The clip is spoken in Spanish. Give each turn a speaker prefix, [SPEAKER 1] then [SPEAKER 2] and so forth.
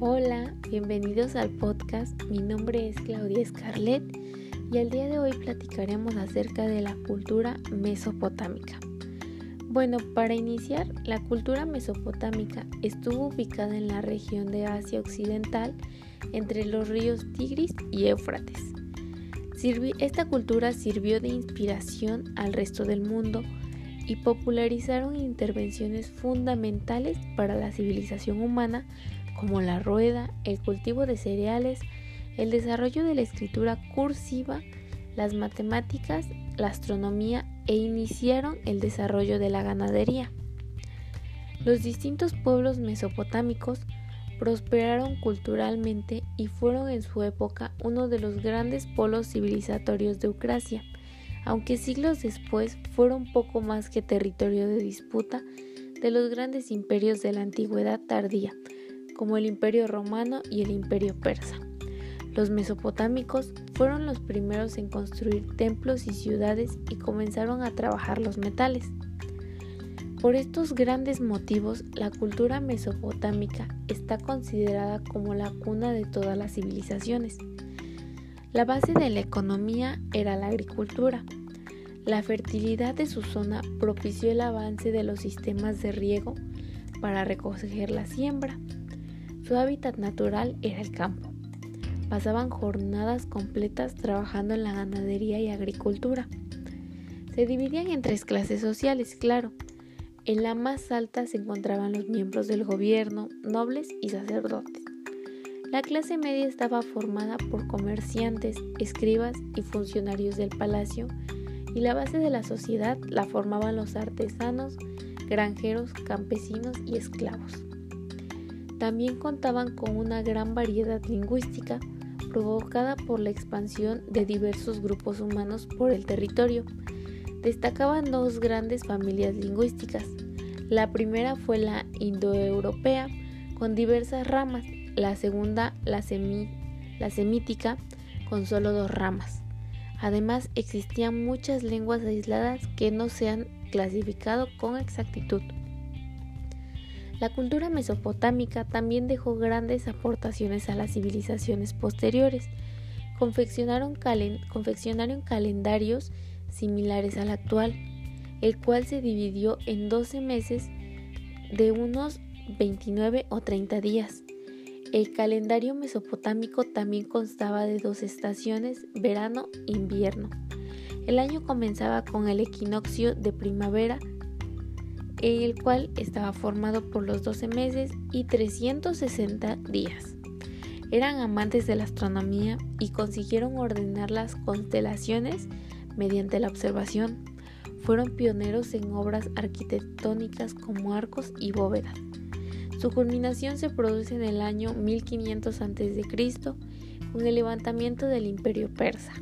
[SPEAKER 1] Hola, bienvenidos al podcast. Mi nombre es Claudia Scarlett y el día de hoy platicaremos acerca de la cultura mesopotámica. Bueno, para iniciar, la cultura mesopotámica estuvo ubicada en la región de Asia Occidental entre los ríos Tigris y Éufrates. esta cultura sirvió de inspiración al resto del mundo y popularizaron intervenciones fundamentales para la civilización humana como la rueda, el cultivo de cereales, el desarrollo de la escritura cursiva, las matemáticas, la astronomía e iniciaron el desarrollo de la ganadería. Los distintos pueblos mesopotámicos prosperaron culturalmente y fueron en su época uno de los grandes polos civilizatorios de Ucracia aunque siglos después fueron poco más que territorio de disputa de los grandes imperios de la antigüedad tardía, como el imperio romano y el imperio persa. Los mesopotámicos fueron los primeros en construir templos y ciudades y comenzaron a trabajar los metales. Por estos grandes motivos, la cultura mesopotámica está considerada como la cuna de todas las civilizaciones. La base de la economía era la agricultura. La fertilidad de su zona propició el avance de los sistemas de riego para recoger la siembra. Su hábitat natural era el campo. Pasaban jornadas completas trabajando en la ganadería y agricultura. Se dividían en tres clases sociales, claro. En la más alta se encontraban los miembros del gobierno, nobles y sacerdotes. La clase media estaba formada por comerciantes, escribas y funcionarios del palacio y la base de la sociedad la formaban los artesanos, granjeros, campesinos y esclavos. También contaban con una gran variedad lingüística provocada por la expansión de diversos grupos humanos por el territorio. Destacaban dos grandes familias lingüísticas. La primera fue la indoeuropea, con diversas ramas, la segunda la, la semítica con solo dos ramas. Además existían muchas lenguas aisladas que no se han clasificado con exactitud. La cultura mesopotámica también dejó grandes aportaciones a las civilizaciones posteriores. Confeccionaron, calendarios similares al actual, el cual se dividió en 12 meses de unos 29 o 30 días. El calendario mesopotámico también constaba de dos estaciones, verano e invierno. El año comenzaba con el equinoccio de primavera, el cual estaba formado por los 12 meses y 360 días. Eran amantes de la astronomía y consiguieron ordenar las constelaciones mediante la observación. Fueron pioneros en obras arquitectónicas como arcos y bóvedas. Su culminación se produce en el año 1500 a.C. con el levantamiento del imperio persa.